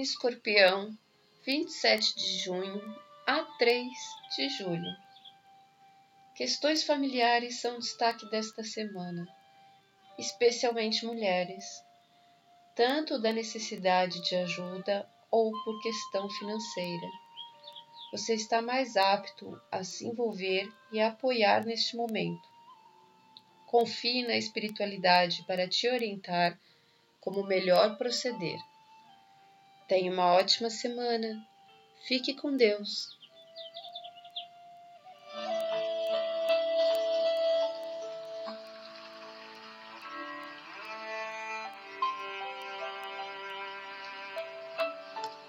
Escorpião, 27 de junho a 3 de julho. Questões familiares são destaque desta semana, especialmente mulheres, tanto da necessidade de ajuda ou por questão financeira. Você está mais apto a se envolver e a apoiar neste momento. Confie na espiritualidade para te orientar como melhor proceder. Tenha uma ótima semana. Fique com Deus.